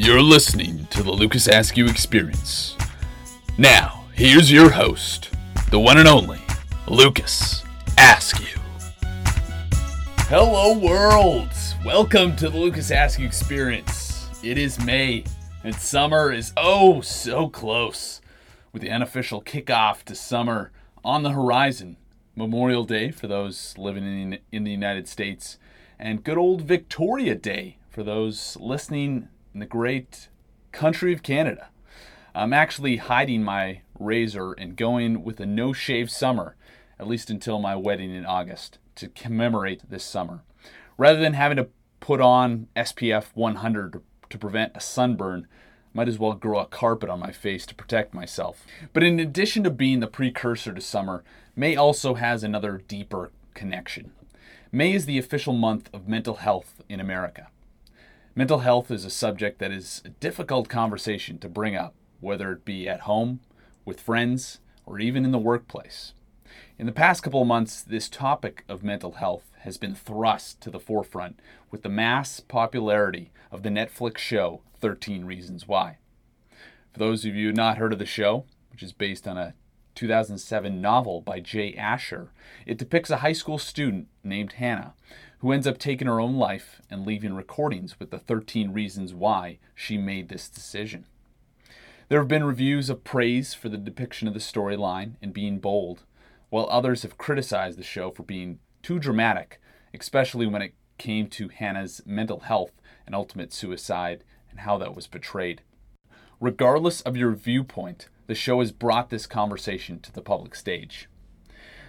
You're listening to the Lucas Askew Experience. Now, here's your host, the one and only Lucas Askew. Hello, world! Welcome to the Lucas Askew Experience. It is May, and summer is oh so close. With the unofficial kickoff to summer on the horizon, Memorial Day for those living in, in the United States, and good old Victoria Day for those listening in the great country of Canada. I'm actually hiding my razor and going with a no shave summer, at least until my wedding in August, to commemorate this summer. Rather than having to put on SPF 100 to prevent a sunburn, might as well grow a carpet on my face to protect myself. But in addition to being the precursor to summer, May also has another deeper connection. May is the official month of mental health in America. Mental health is a subject that is a difficult conversation to bring up, whether it be at home, with friends, or even in the workplace. In the past couple of months, this topic of mental health has been thrust to the forefront with the mass popularity of the Netflix show 13 Reasons Why. For those of you not heard of the show, which is based on a 2007 novel by Jay Asher, it depicts a high school student named Hannah who ends up taking her own life and leaving recordings with the 13 reasons why she made this decision. There have been reviews of praise for the depiction of the storyline and being bold, while others have criticized the show for being too dramatic, especially when it came to Hannah's mental health and ultimate suicide and how that was portrayed. Regardless of your viewpoint, the show has brought this conversation to the public stage.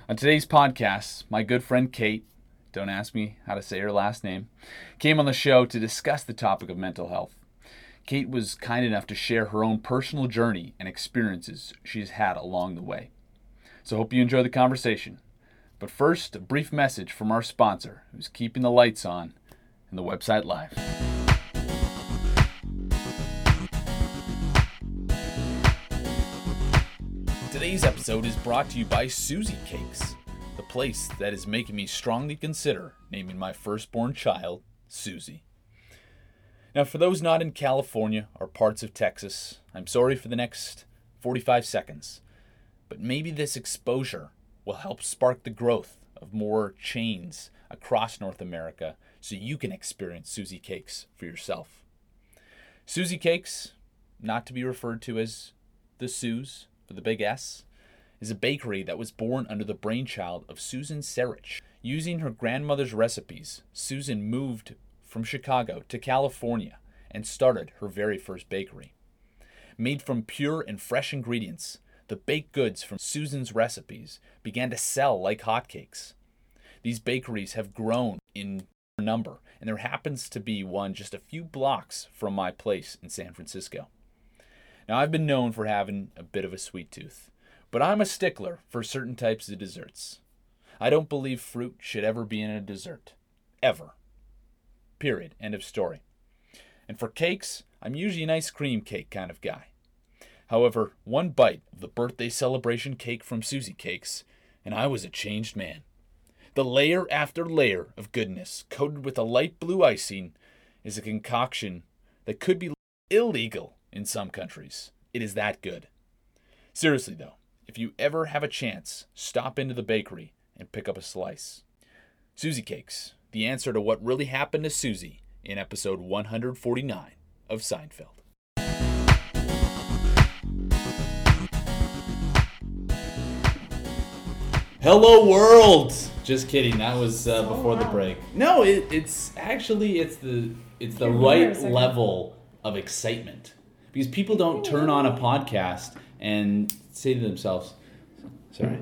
On today's podcast, my good friend Kate don't ask me how to say her last name, came on the show to discuss the topic of mental health. Kate was kind enough to share her own personal journey and experiences she's had along the way. So, hope you enjoy the conversation. But first, a brief message from our sponsor, who's keeping the lights on and the website live. Today's episode is brought to you by Susie Cakes place that is making me strongly consider naming my firstborn child Susie. Now, for those not in California or parts of Texas, I'm sorry for the next 45 seconds, but maybe this exposure will help spark the growth of more chains across North America so you can experience Susie Cakes for yourself. Susie Cakes, not to be referred to as the Suze for the big S, is a bakery that was born under the brainchild of Susan Sarich. Using her grandmother's recipes, Susan moved from Chicago to California and started her very first bakery. Made from pure and fresh ingredients, the baked goods from Susan's recipes began to sell like hotcakes. These bakeries have grown in number, and there happens to be one just a few blocks from my place in San Francisco. Now, I've been known for having a bit of a sweet tooth, but I'm a stickler for certain types of desserts. I don't believe fruit should ever be in a dessert. Ever. Period. End of story. And for cakes, I'm usually an ice cream cake kind of guy. However, one bite of the birthday celebration cake from Susie Cakes, and I was a changed man. The layer after layer of goodness, coated with a light blue icing, is a concoction that could be illegal in some countries. It is that good. Seriously, though, if you ever have a chance, stop into the bakery and pick up a slice. Susie Cakes, the answer to what really happened to Susie in episode 149 of Seinfeld. Hello world. Just kidding. That was uh, before the break. No, it, it's actually it's the it's the right level of excitement because people don't turn on a podcast and say to themselves, sorry,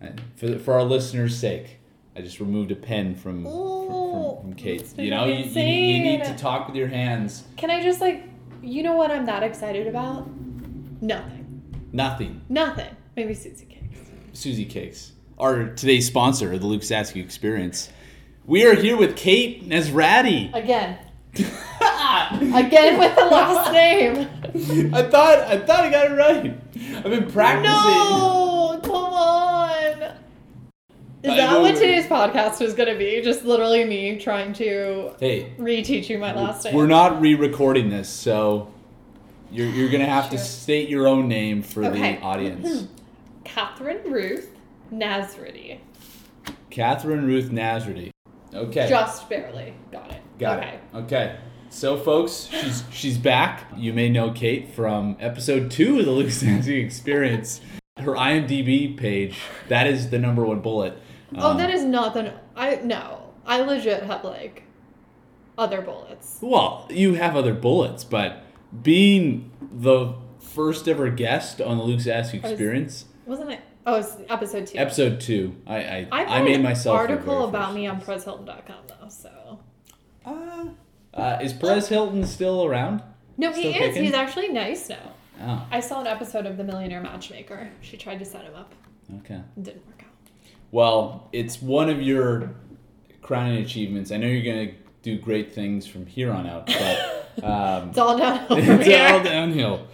mm-hmm. for, for our listeners' sake, I just removed a pen from from, from, from Kate. You know, you, you, you need to talk with your hands. Can I just like, you know what I'm that excited about? Nothing. Nothing. Nothing. Maybe Susie Cakes. Susie Cakes. Our today's sponsor of the Luke Askew Experience. We are here with Kate Nesrati. Again. Again with the last name. I thought I thought I got it right. I've been practicing. No, come on. Is I that what today's podcast is going to be? Just literally me trying to Hey, reteach you my last name. we're not re-recording this, so you're you're gonna have to state your own name for Okay. the audience. Catherine Ruth Naszradi. Catherine Ruth Naszradi. Okay. Just barely. Got it. Got okay. it. Okay. So, folks, she's she's back. You may know Kate from episode two of the Lucas Nancy Experience. Her IMDb page. That is the number one bullet. Oh, Um, that is not the. I no. I legit have like other bullets. Well, you have other bullets, but being the first ever guest on the Lucas Askew was- Experience, Wasn't it? Oh, it's episode two. episode two, I I, I, I made myself article about me on guest. PerezHilton.com though. So Uh, uh, is Perez Hilton still around? no, he Still is. kicking? He's actually nice now. Oh, I saw an episode of The Millionaire Matchmaker. She tried to set him up. okay. It didn't work out. Well, it's one of your crowning achievements. I know you're gonna do great things from here on out, but um, It's all downhill it's all downhill.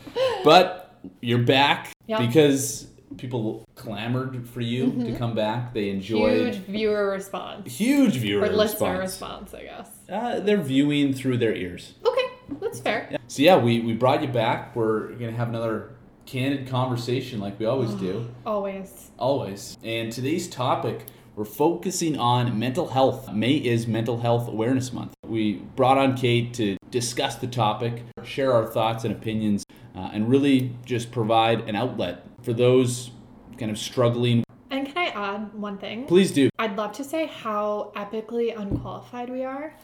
But you're back Yeah. because people clamored for you to come back. They enjoyed Huge viewer response. huge viewer Or listener response. response, I guess. Uh, they're viewing through their ears. Okay, that's fair. Yeah. So yeah, we, we brought you back. We're gonna have another candid conversation like we always do, Always. always. And today's topic, we're focusing on mental health. May is Mental Health Awareness Month. We brought on Kate to discuss the topic, share our thoughts and opinions, uh, and really just provide an outlet for those kind of struggling. And can I add one thing? Please do. I'd love to say how epically unqualified we are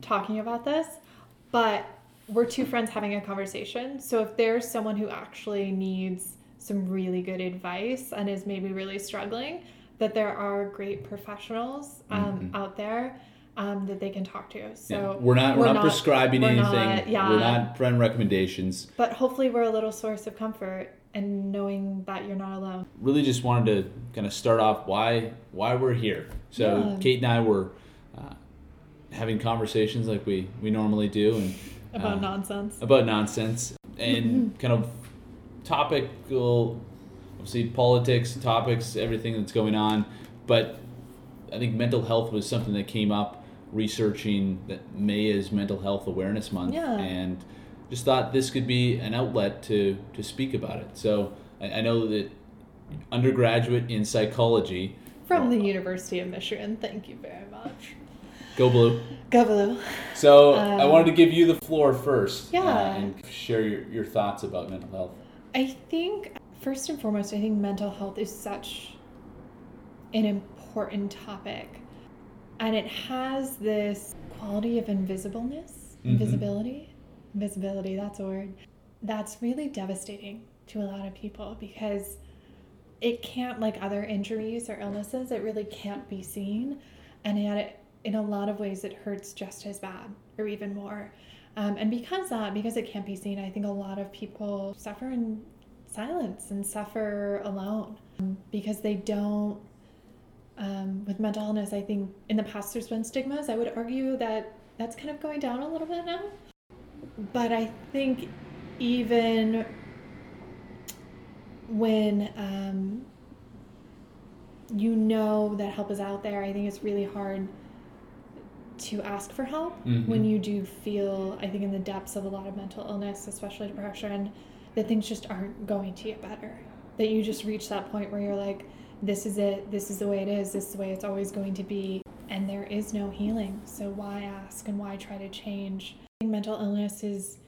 talking about this, but we're two friends having a conversation. So if there's someone who actually needs some really good advice and is maybe really struggling, that there are great professionals um, out there um, that they can talk to. So Yeah. We're not we're, not, prescribing we're anything. not- yeah. We're not providing recommendations. But hopefully, we're a little source of comfort and knowing that you're not alone. really just wanted to kind of start off why why we're here. So Yeah. Kate and I were uh, having conversations like we we normally do and About uh, nonsense. about nonsense and kind of topical, obviously politics, topics, everything that's going on. But I think mental health was something that came up researching that May is Mental Health Awareness Month, Yeah. and just thought this could be an outlet to to speak about it. So I, I know that undergraduate in psychology, From the University of Michigan. Thank you very much. go blue. Go blue. So I Um, wanted to give you the floor first, uh, Yeah. and share your, your thoughts about mental health. I think, first and foremost, I think mental health is such an important topic. And it has this quality of invisibleness, Mhm. invisibility, invisibility, that's a word, that's really devastating to a lot of people because it can't, like other injuries or illnesses, it really can't be seen. And yet, it, in a lot of ways, it hurts just as bad or even more. Um, and because that, because it can't be seen, I think a lot of people suffer in silence and suffer alone um, because they don't. Um, with mental illness, I think in the past there's been stigmas. I would argue that that's kind of going down a little bit now. But I think even when um, you know that help is out there, I think it's really hard to ask for help Mhm. when you do feel, I think, in the depths of a lot of mental illness, especially depression, that things just aren't going to get better. That you just reach that point where you're like, this is it, this is the way it is, this is the way it's always going to be, and there is no healing. So why ask and why try to change? Mental illness is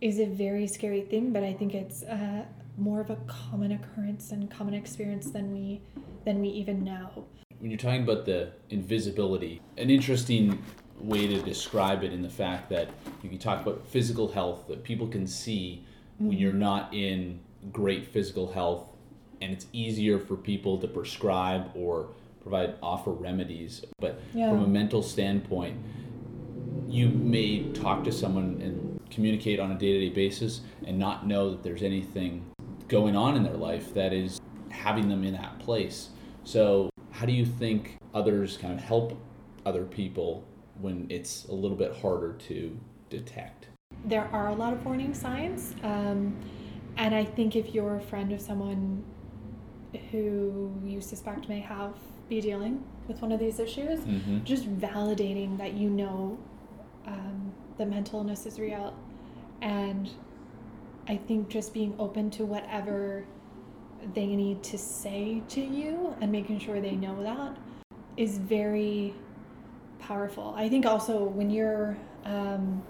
is a very scary thing, but I think it's uh, more of a common occurrence and common experience than we than we even know. when you're talking about the invisibility, an interesting way to describe it in the fact that if you can talk about physical health that people can see when you're not in great physical health, and it's easier for people to prescribe or provide offer remedies. But Yeah. from a mental standpoint, you may talk to someone and communicate on a day-to-day basis and not know that there's anything going on in their life that is having them in that place. So, how do you think others kind of help other people when it's a little bit harder to detect? there are a lot of warning signs. Um, and I think if you're a friend of someone who you suspect may have be dealing with one of these issues, Mm-hmm. just validating that you know um, the mental illness is real. And I think just being open to whatever they need to say to you and making sure they know that is very powerful. I think also when you're um,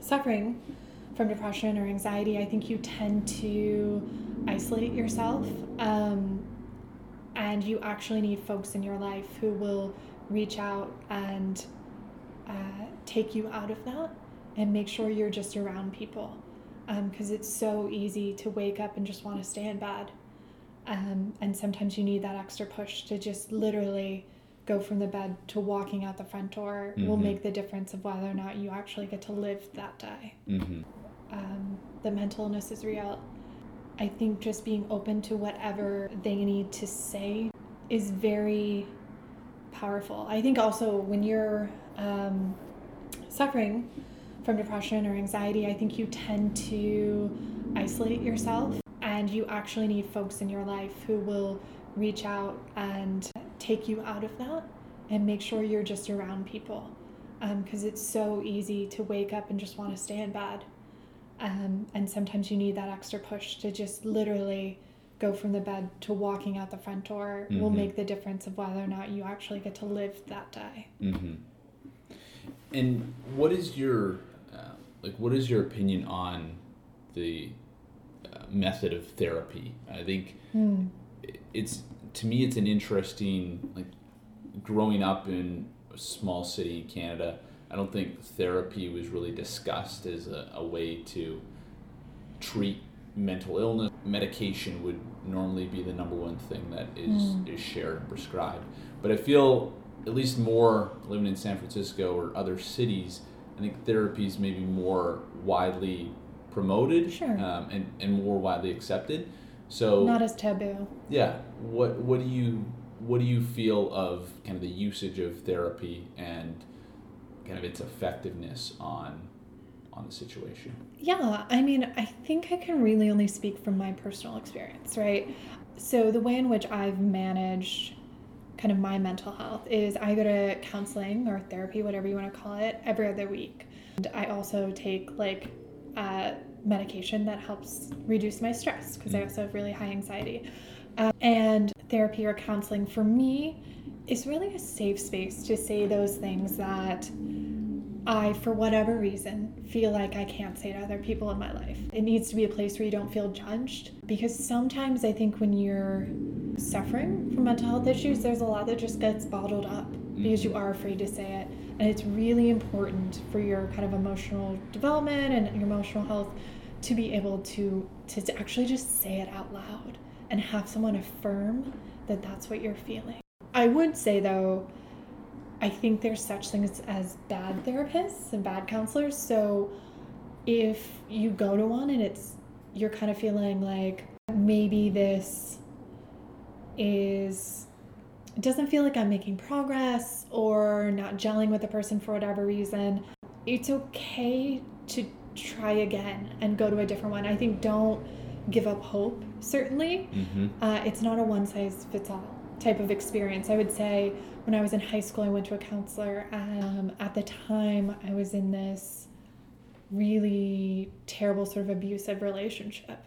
suffering from depression or anxiety, I think you tend to isolate yourself. Um, and you actually need folks in your life who will reach out and uh, take you out of that and make sure you're just around people. Because it's so easy to wake up and just want to stay in bed. Um, and sometimes you need that extra push to just literally go from the bed to walking out the front door will Mhm. make the difference of whether or not you actually get to live that day. Mm-hmm. Um, the mental illness is real. I think just being open to whatever they need to say is very powerful. I think also when you're um, suffering from depression or anxiety, I think you tend to isolate yourself and you actually need folks in your life who will reach out and take you out of that and make sure you're just around people because it's so easy to wake up and just want to stay in bed um, and sometimes you need that extra push to just literally go from the bed to walking out the front door will Mhm. make the difference of whether or not you actually get to live that day. Mm-hmm. And what is your uh, like? What is your opinion on the uh, method of therapy? I think it's to me it's an interesting like growing up in a small city in Canada. I don't think therapy was really discussed as a, a way to treat mental illness. Medication would normally be the number one thing that is, is shared and prescribed. But I feel, at least more living in San Francisco or other cities, I think therapy is maybe more widely promoted Sure. um, and, and more widely accepted. So Not as taboo. yeah, what what do you what do you feel of kind of the usage of therapy and kind of its effectiveness on on the situation? Yeah, I mean, I think I can really only speak from my personal experience, right? So, the way in which I've managed kind of my mental health is I go to counseling or therapy, whatever you want to call it, every other week. And I also take like uh, medication that helps reduce my stress because I also have really high anxiety. Uh, and therapy or counseling for me is really a safe space to say those things that I, for whatever reason, feel like I can't say to other people in my life. It needs to be a place where you don't feel judged because sometimes I think when you're suffering from mental health issues, there's a lot that just gets bottled up because you mm-hmm. are afraid to say it. And it's really important for your kind of emotional development and your emotional health to be able to, to, to actually just say it out loud and have someone affirm that that's what you're feeling. I would say though, I think there's such things as bad therapists and bad counselors. So if you go to one and it's you're kind of feeling like maybe this is it doesn't feel like I'm making progress or not gelling with the person for whatever reason, it's okay to try again and go to a different one. I think don't give up hope, certainly. Mm-hmm. Uh, it's not a one size fits all type of experience. I would say when I was in high school, I went to a counselor. And, um, at the time, I was in this really terrible, sort of abusive relationship.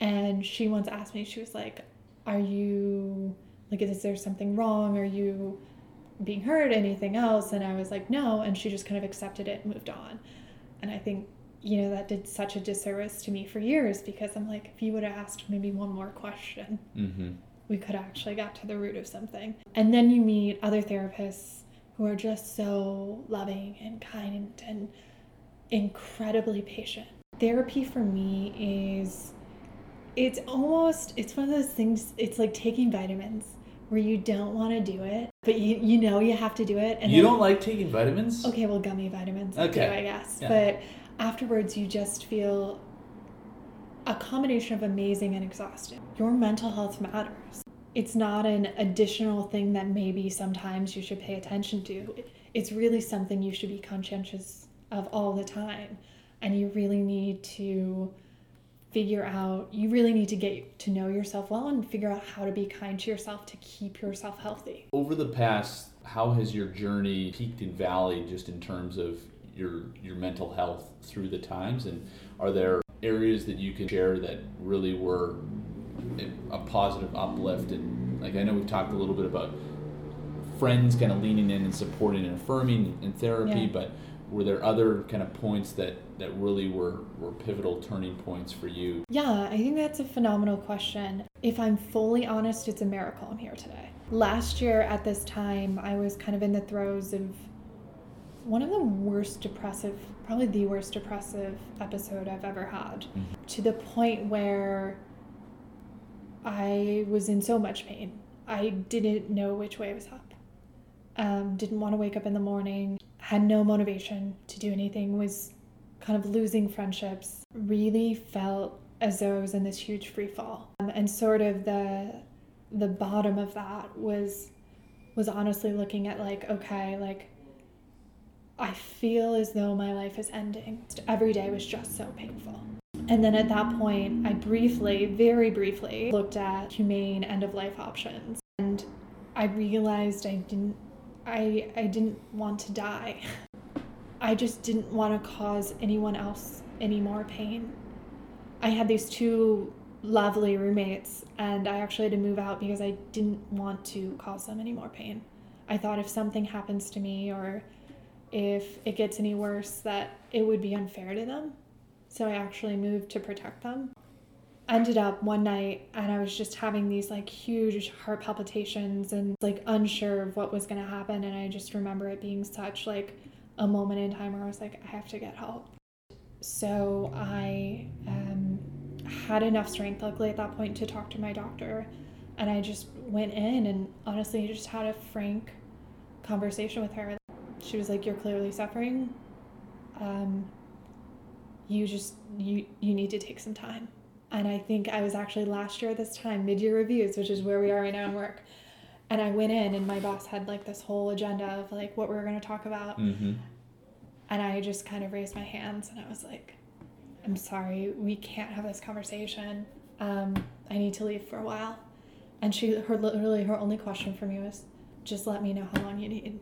And she once asked me, she was like, Are you, like, is there something wrong? Are you being hurt? Anything else? And I was like, No. And she just kind of accepted it and moved on. And I think, you know, that did such a disservice to me for years because I'm like, if you would have asked maybe one more question, Mm-hmm. we could have actually got to the root of something. And then you meet other therapists who are just so loving and kind and incredibly patient. Therapy for me is it's almost it's one of those things it's like taking vitamins where you don't want to do it, but you you know you have to do it and You then- don't like taking vitamins? Okay, well, gummy vitamins, I do, Okay. I guess. Yeah. But afterwards, you just feel a combination of amazing and exhausted. Your mental health matters. It's not an additional thing that maybe sometimes you should pay attention to. It's really something you should be conscientious of all the time. And you really need to figure out you really need to get to know yourself well and figure out how to be kind to yourself to keep yourself healthy. Over the past, how has your journey peaked and valleyed just in terms of your your mental health through the times and are there areas that you can share that really were a positive uplift and like I know we've talked a little bit about friends kind of leaning in and supporting and affirming in therapy, Yeah. but were there other kind of points that that really were were pivotal turning points for you? Yeah, I think that's a phenomenal question. If I'm fully honest, it's a miracle I'm here today. Last year at this time, I was kind of in the throes of one of the worst depressive, probably the worst depressive episode I've ever had, mm-hmm. to the point where I was in so much pain. I didn't know which way I was up. Um, didn't want to wake up in the morning, had no motivation to do anything, was kind of losing friendships, really felt as though I was in this huge free fall. Um, and sort of the the bottom of that was was honestly looking at like, okay, like I feel as though my life is ending. Every day was just so painful. And then at that point, I briefly, very briefly, looked at humane end of life options. And I realized I didn't I I didn't want to die. I just didn't want to cause anyone else any more pain. I had these two lovely roommates and I actually had to move out because I didn't want to cause them any more pain. I thought if something happens to me or if it gets any worse that it would be unfair to them. So I actually moved to protect them. Ended up one night and I was just having these like huge heart palpitations and like unsure of what was going to happen. And I just remember it being such like a moment in time where I was like I have to get help. So I um, had enough strength luckily at that point to talk to my doctor. And I just went in and honestly just had a frank conversation with her. She was like you're clearly suffering. Um, you just you you need to take some time and i think i was actually last year at this time mid-year reviews which is where we are right now in work. And i went in and my boss had like this whole agenda of like what we were going to talk about. Mm-hmm. and i just kind of raised my hands and i was like i'm sorry we can't have this conversation. Um, i need to leave for a while. And she her literally her only question for me was just let me know how long you need.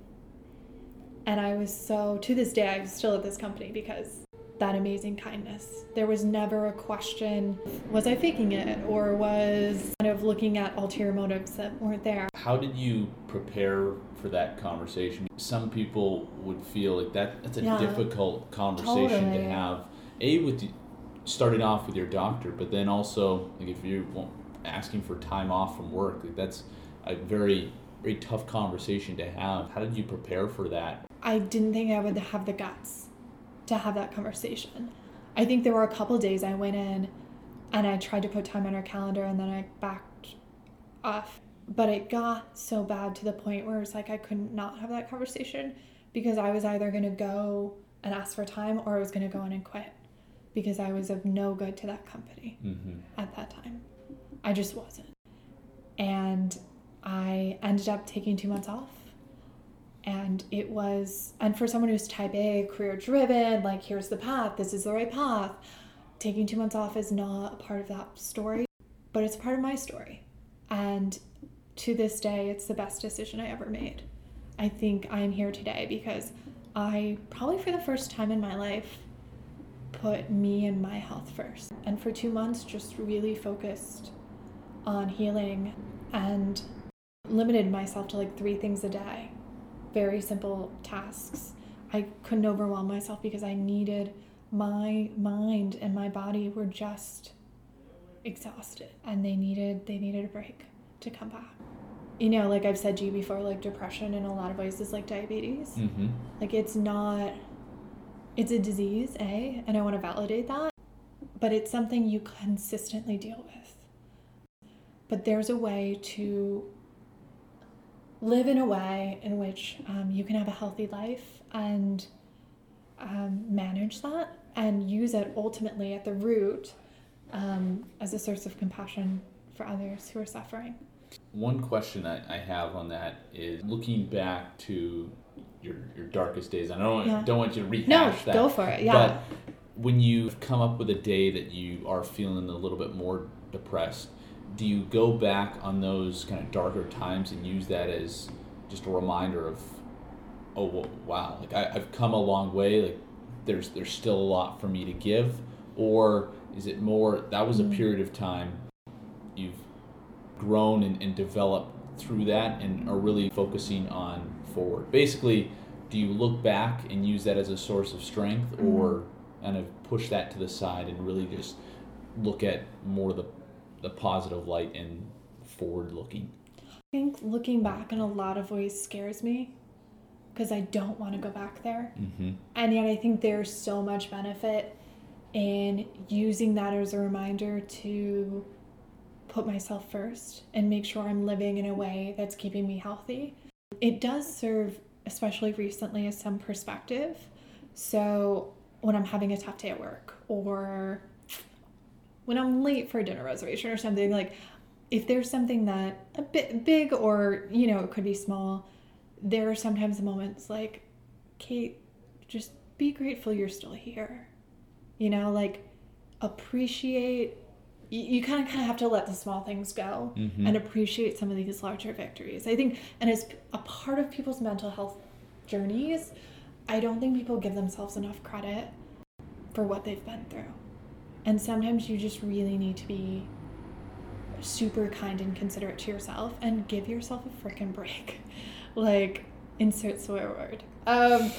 And I was so, to this day, I'm still at this company because that amazing kindness. There was never a question, was I faking it? Or was kind of looking at ulterior motives that weren't there. How did you prepare for that conversation? Some people would feel like that that's a Yeah. difficult conversation Totally. to have. A with the, starting off with your doctor, but then also like if you're asking for time off from work, like that's a very very tough conversation to have. How did you prepare for that? I didn't think I would have the guts to have that conversation. I think there were a couple days I went in and I tried to put time on our calendar and then I backed off. But it got so bad to the point where it's like I couldn't not have that conversation because I was either going to go and ask for time or I was going to go in and quit because I was of no good to that company Mm-hmm. at that time. I just wasn't. And I ended up taking two months off. And it was, and for someone who's type A, career driven, like here's the path, this is the right path, taking two months off is not a part of that story, but it's part of my story. And to this day, it's the best decision I ever made. I think I'm here today because I probably for the first time in my life put me and my health first. And for two months, just really focused on healing and limited myself to like three things a day. Very simple tasks. I couldn't overwhelm myself because I needed my mind and my body were just exhausted and they needed they needed a break to come back. You know, like I've said to you before, like depression in a lot of ways is like diabetes. Mm-hmm. Like it's not it's a disease, A, and I want to validate that, but it's something you consistently deal with. But there's a way to live in a way in which um, you can have a healthy life and um, manage that and use it ultimately at the root um, as a source of compassion for others who are suffering. One question I, I have on that is looking back to your your darkest days. I don't want, Yeah. don't want you to rehash No, that. go for it. Yeah. But when you come up with a day that you are feeling a little bit more depressed, do you go back on those kind of darker times and use that as just a reminder of, oh wow, like I, I've come a long way. Like there's there's still a lot for me to give, or is it more that was a mm-hmm. period of time you've grown and, and developed through that and are really focusing on forward? Basically, do you look back and use that as a source of strength, mm-hmm. or kind of push that to the side and really just look at more the the positive light and forward looking? I think looking back in a lot of ways scares me because I don't want to go back there. Mm-hmm. And yet I think there's so much benefit in using that as a reminder to put myself first and make sure I'm living in a way that's keeping me healthy. It does serve, especially recently, as some perspective. So when I'm having a tough day at work or when I'm late for a dinner reservation or something, like if there's something that a bit big or, you know, it could be small, there are sometimes moments like, Kate, just be grateful you're still here. You know, like appreciate you, you kind of kind of have to let the small things go Mhm. and appreciate some of these larger victories. I think and as a part of people's mental health journeys, I don't think people give themselves enough credit for what they've been through. And sometimes you just really need to be super kind and considerate to yourself and give yourself a freaking break. Like insert swear word. Um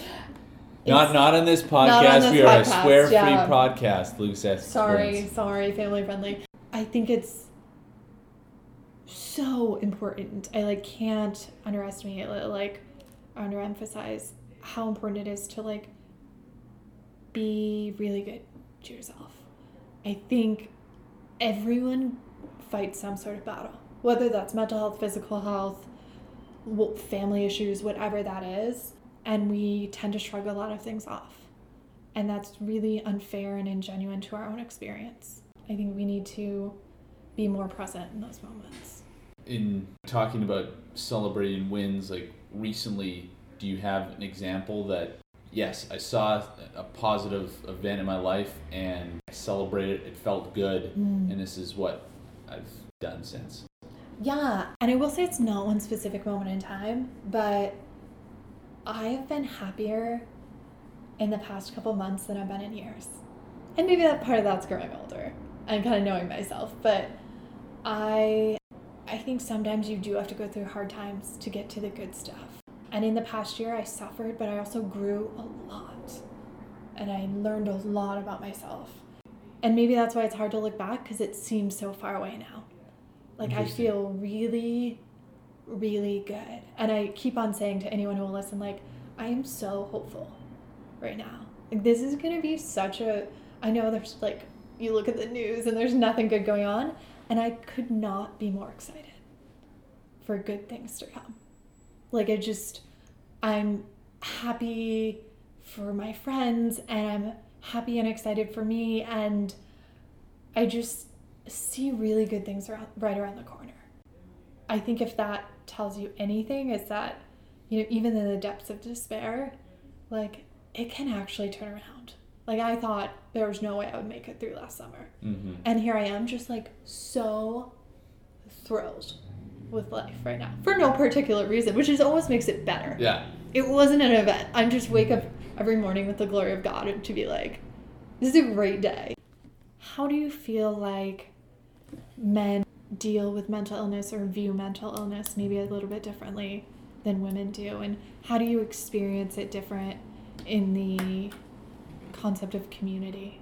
Not not on this podcast. On this we are a swear free yeah. podcast, Luke says. Sorry, sorry, family friendly. I think it's so important. I like can't underestimate it, like underemphasize how important it is to like be really good to yourself. I think everyone fights some sort of battle, whether that's mental health, physical health, family issues, whatever that is, and we tend to shrug a lot of things off. And that's really unfair and ingenuine to our own experience. I think we need to be more present in those moments. In talking about celebrating wins, like recently, do you have an example that yes, I saw a positive event in my life and I celebrated. It felt good, mm. and this is what I've done since. Yeah, and I will say it's not one specific moment in time, but I have been happier in the past couple months than I've been in years. And maybe that part of that's growing older and kind of knowing myself, but I I think sometimes you do have to go through hard times to get to the good stuff. And in the past year I suffered, but I also grew a lot. And I learned a lot about myself. And maybe that's why it's hard to look back because it seems so far away now. Like I feel really, really good. And I keep on saying to anyone who will listen, like, I am so hopeful right now. Like this is gonna be such a I know there's like you look at the news and there's nothing good going on, and I could not be more excited for good things to come. Like I just I'm happy for my friends and I'm happy and excited for me and I just see really good things around, right around the corner. I think if that tells you anything, is that, you know, even in the depths of despair, like it can actually turn around. Like I thought there was no way I would make it through last summer. Mm-hmm. And here I am just like so thrilled with life right now for no particular reason, which is always makes it better. Yeah. It wasn't an event. I'm just wake up every morning with the glory of God to be like, this is a great day. How do you feel like men deal with mental illness or view mental illness maybe a little bit differently than women do? And how do you experience it different in the concept of community?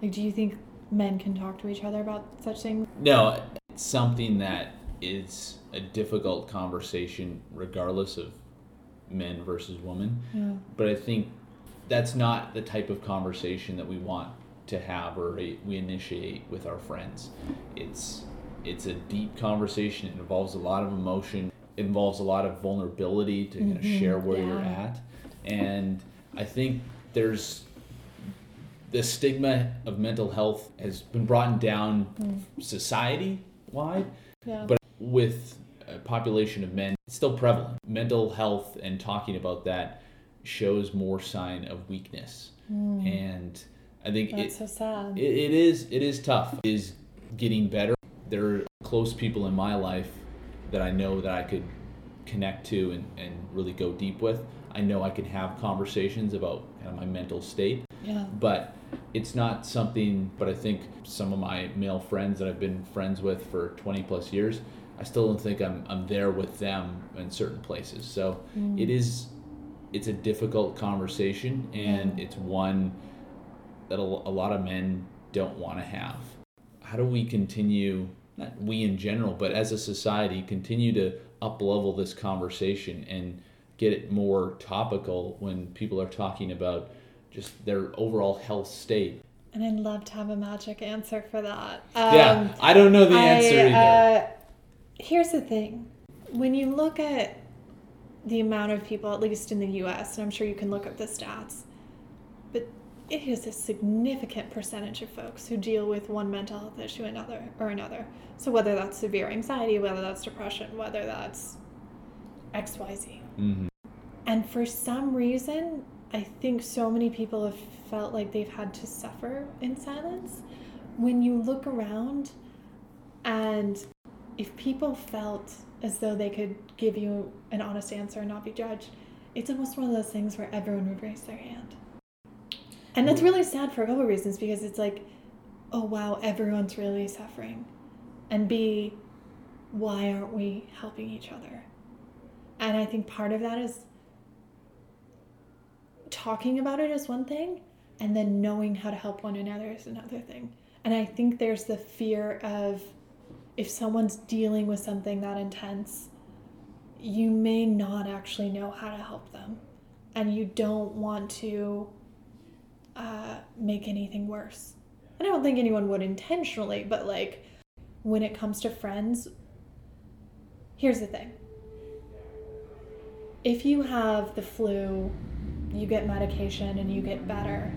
Like, do you think men can talk to each other about such things? No, it's something that is a difficult conversation regardless of men versus women. Yeah. But I think that's not the type of conversation that we want to have or we initiate with our friends. It's it's a deep conversation. It involves a lot of emotion. It involves a lot of vulnerability to kind of mm-hmm. share where you're at. And I think there's the stigma of mental health has been brought down mm. society wide Yeah. but with a population of men it's still prevalent mental health and talking about that shows more sign of weakness hmm. and I think That's it, so sad. it, it is it is tough. It is getting better. There are close people in my life that I know that I could connect to and, and really go deep with. I know I can have conversations about kind of my mental state, yeah. but it's not something. But I think some of my male friends that I've been friends with for 20 plus years, I still don't think I'm, I'm there with them in certain places. So Mm. it is, it's a difficult conversation, and Yeah. it's one that a, a lot of men don't want to have. How do we continue, not we in general, but as a society, continue to up level this conversation and get it more topical when people are talking about just their overall health state? And I'd love to have a magic answer for that. yeah, Um, I don't know the answer I, either. Uh, here's the thing when you look at the amount of people, at least in the US, and I'm sure you can look up the stats, but it is a significant percentage of folks who deal with one mental health issue another or another. So whether that's severe anxiety, whether that's depression, whether that's XYZ. hmm And for some reason, I think so many people have felt like they've had to suffer in silence. When you look around, and if people felt as though they could give you an honest answer and not be judged, it's almost one of those things where everyone would raise their hand. And that's really sad for a couple of reasons because it's like, oh wow, everyone's really suffering. And B, why aren't we helping each other? And I think part of that is talking about it is one thing, and then knowing how to help one another is another thing. And I think there's the fear of if someone's dealing with something that intense, you may not actually know how to help them. And you don't want to uh, make anything worse. And I don't think anyone would intentionally, but like when it comes to friends, here's the thing if you have the flu, you get medication and you get better,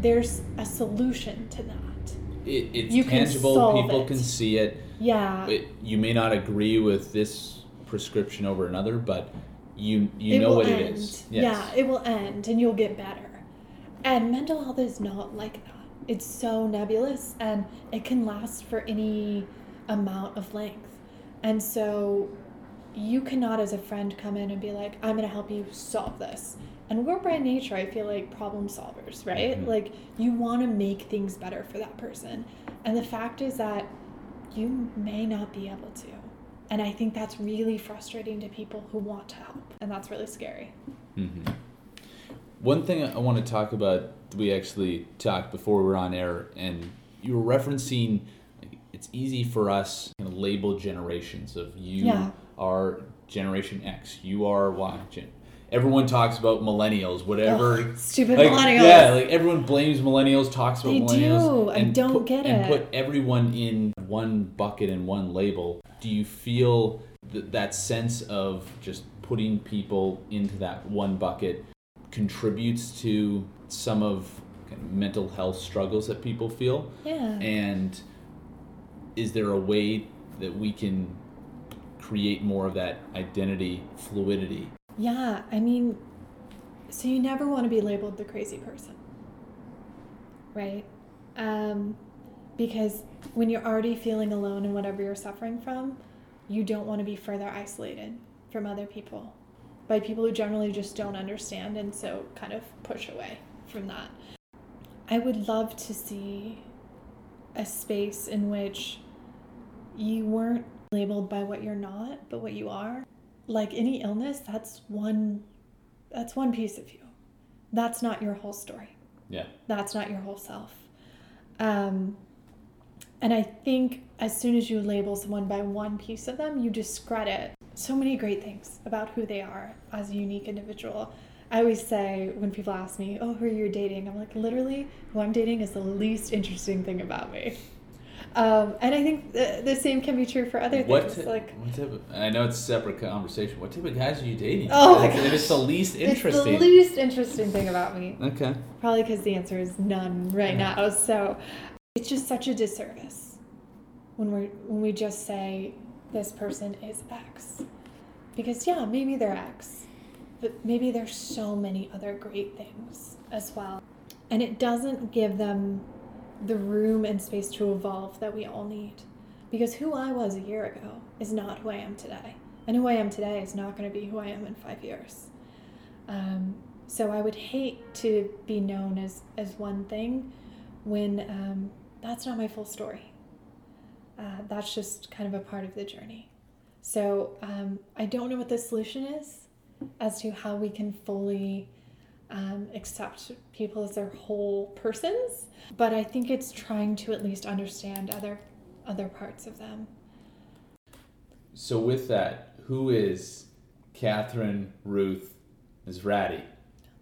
there's a solution to that. It, it's You tangible. People it. can see it. Yeah. it. You may not agree with this prescription over another, but you you it know what end. it is. Yeah, it will end and you'll get better. And mental health is not like that. It's so nebulous and it can last for any amount of length. And so you cannot, as a friend, come in and be like, I'm going to help you solve this. And we're by nature, I feel like problem solvers, right? Mhm. Like you want to make things better for that person. And the fact is that you may not be able to. And I think that's really frustrating to people who want to help. And that's really scary. hmm One thing I want to talk about, we actually talked before we were on air, and you were referencing it's easy for us to label generations of you Yeah. are Generation X, you are Y. Everyone talks about millennials, whatever. Ugh, stupid like, millennials. Yeah, like everyone blames millennials, talks about They millennials. do. I don't put, get and it. put everyone in one bucket and one label. Do you feel th- that sense of just putting people into that one bucket contributes to some of kind of mental health struggles that people feel? Yeah. And is there a way that we can create more of that identity fluidity? Yeah, I mean, so you never want to be labeled the crazy person, right? Um, because when you're already feeling alone in whatever you're suffering from, you don't want to be further isolated from other people by people who generally just don't understand and so kind of push away from that. I would love to see a space in which you weren't labeled by what you're not, but what you are like any illness that's one that's one piece of you. That's not your whole story. Yeah. that's not your whole self. Um, and i think as soon as you label someone by one piece of them you discredit so many great things about who they are as a unique individual. I always say when people ask me oh who are you dating? I'm like literally who i'm dating is the least interesting thing about me um, and i think the, the same can be true for other What, things ti- like what type of, I know it's a separate conversation. What type of guys are you dating? Oh my gosh. it's the least interesting. It's the least interesting thing about me. okay. Probably because the answer is none right Yeah. now. So it's just such a disservice when we when we just say this person is X, because yeah, maybe they're X, but maybe there's so many other great things as well. And it doesn't give them the room and space to evolve that we all need. Because who I was a year ago is not who I am today. And who I am today is not going to be who I am in five years. Um, so I would hate to be known as, as one thing when um, that's not my full story. Uh, that's just kind of a part of the journey. So um, I don't know what the solution is as to how we can fully um, accept people as their whole persons, but I think it's trying to at least understand other other parts of them. So with that, who is Catherine Ruth Naszradi?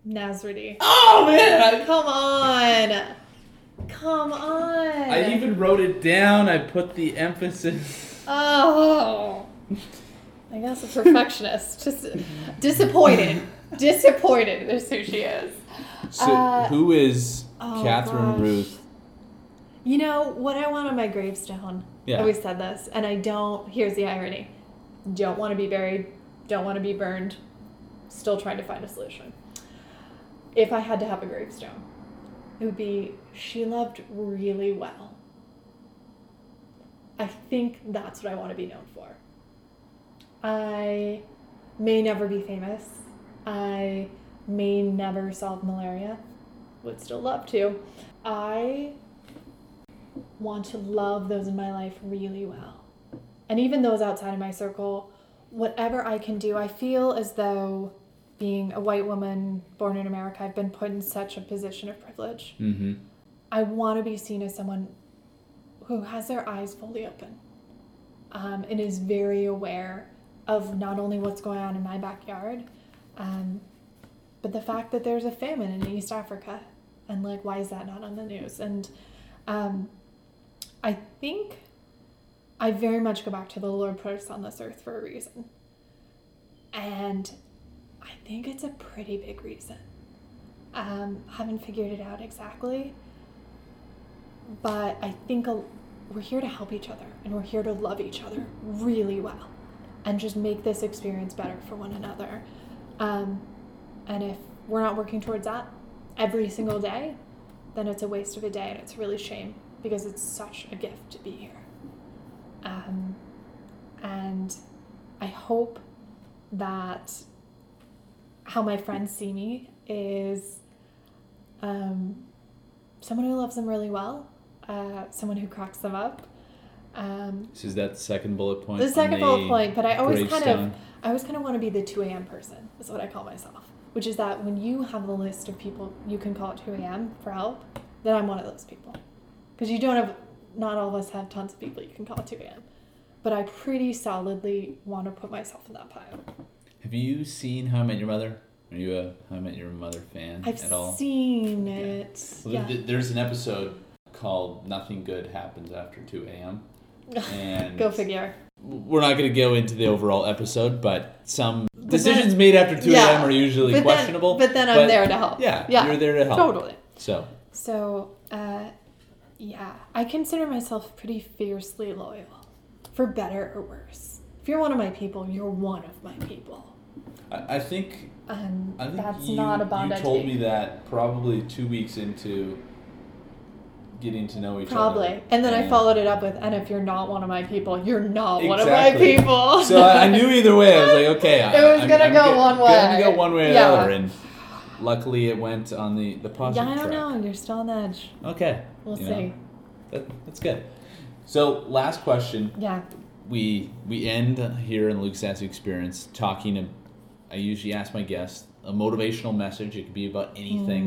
Naszradi. Oh man! Come on. Come on. I even wrote it down. I put the emphasis. Oh. I guess a perfectionist. Just disappointed. disappointed. That's who she is. So Uh, who is oh, Catherine gosh. Ruth? You know what I want on my gravestone? Yeah. I always said this, and I don't. Here's the irony: don't want to be buried, don't want to be burned. Still trying to find a solution. If I had to have a gravestone, it would be she loved really well. I think that's what I want to be known for. I may never be famous. I may never solve malaria. Would still love to. I want to love those in my life really well. And even those outside of my circle, whatever I can do, I feel as though being a white woman born in America, I've been put in such a position of privilege. Mm-hmm. I want to be seen as someone who has their eyes fully open um, and is very aware of not only what's going on in my backyard, um, but the fact that there's a famine in East Africa. And like, why is that not on the news? And um, I think I very much go back to the Lord put us on this earth for a reason. And I think it's a pretty big reason. Um, haven't figured it out exactly, but I think a, we're here to help each other and we're here to love each other really well and just make this experience better for one another. Um, and if we're not working towards that every single day, then it's a waste of a day and it's really shame because it's such a gift to be here. Um, and I hope that how my friends see me is um, someone who loves them really well, uh, someone who cracks them up. Um, So is that the second bullet point? the on second bullet point, but I always kind of. I always kind of want to be the 2 a.m. person, is what I call myself. Which is that when you have the list of people you can call at 2 a.m. for help, then I'm one of those people. Because you don't have, not all of us have tons of people you can call at 2 a.m. But I pretty solidly want to put myself in that pile. Have you seen How I Met Your Mother? Are you a How I Met Your Mother fan I've at all? seen Yeah. it. Well, Yeah. There's an episode called Nothing Good Happens After 2 a.m. And Go figure. We're not going to go into the overall episode, but some then- decisions made after 2 Yeah. a.m. are usually But questionable. Then, but then I'm but there to help. Yeah, Yeah. you're there to help. Totally. So, So, uh, yeah, I consider myself pretty fiercely loyal, for better or worse. If you're one of my people, you're one of my people. I, I think And I think that's you, not a bond you told me that probably two weeks into getting to know each other. Probably. And then I followed it up with, and if you're not one of my people, you're not one of my people. So I I knew either way. I was like, okay, It was gonna I'm go go- one Gonna way. go one way or Yeah. the other, and luckily it went on the the positive yeah, I don't track. know. You're still on the edge. Okay, We'll you see. that, that's good. So last question. Yeah. we we end here in Luke Sassy Experience talking. I usually ask my guests a motivational message. It could be about anything. Mm.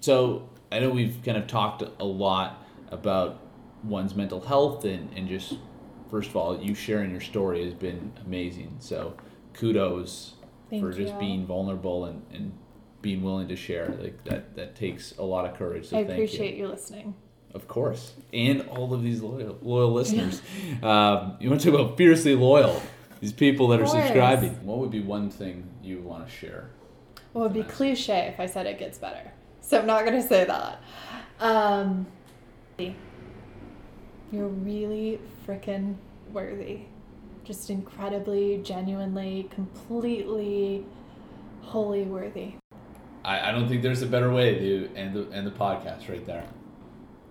So I know we've kind of talked a lot about one's mental health and, and just first of all, you sharing your story has been amazing. So kudos Thank for just being vulnerable and, and being willing to share. Like that that takes a lot of courage. So I thank appreciate you. you listening. Of course. And all of these loyal, loyal listeners. um, you want to talk about fiercely loyal. These people that are subscribing. What would be one thing you want to share? Well, it would be cliche if I said it gets better. So I'm not going to say that. Um, you're really freaking worthy. Just incredibly, genuinely, completely, wholly worthy. I, I don't think there's a better way to end the end the podcast right there.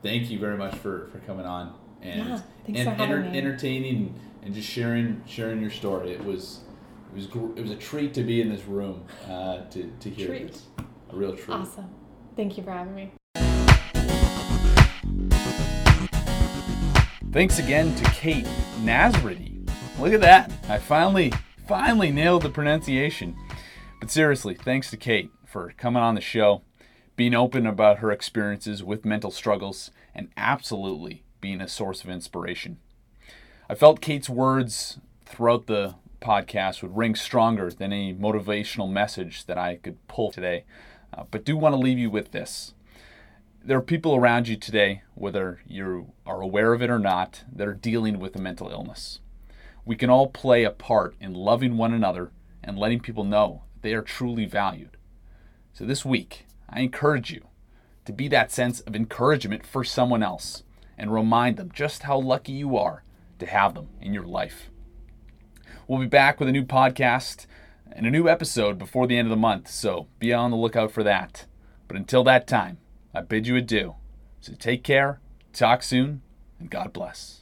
Thank you very much for, for coming on and Yeah, and enter- entertaining and just sharing sharing your story. It was it was it was a treat to be in this room uh, to to hear Treat. this. A real treat. Awesome. Thank you for having me. Thanks again to Kate Naszradi. Look at that. I finally, finally nailed the pronunciation. But seriously, thanks to Kate for coming on the show, being open about her experiences with mental struggles, and absolutely being a source of inspiration. I felt Kate's words throughout the podcast would ring stronger than any motivational message that I could pull today. Uh, but do want to leave you with this there are people around you today, whether you are aware of it or not, that are dealing with a mental illness. We can all play a part in loving one another and letting people know they are truly valued. So this week, I encourage you to be that sense of encouragement for someone else and remind them just how lucky you are to have them in your life. We'll be back with a new podcast and a new episode before the end of the month, so be on the lookout for that. But until that time, I bid you adieu. So take care, talk soon, and God bless.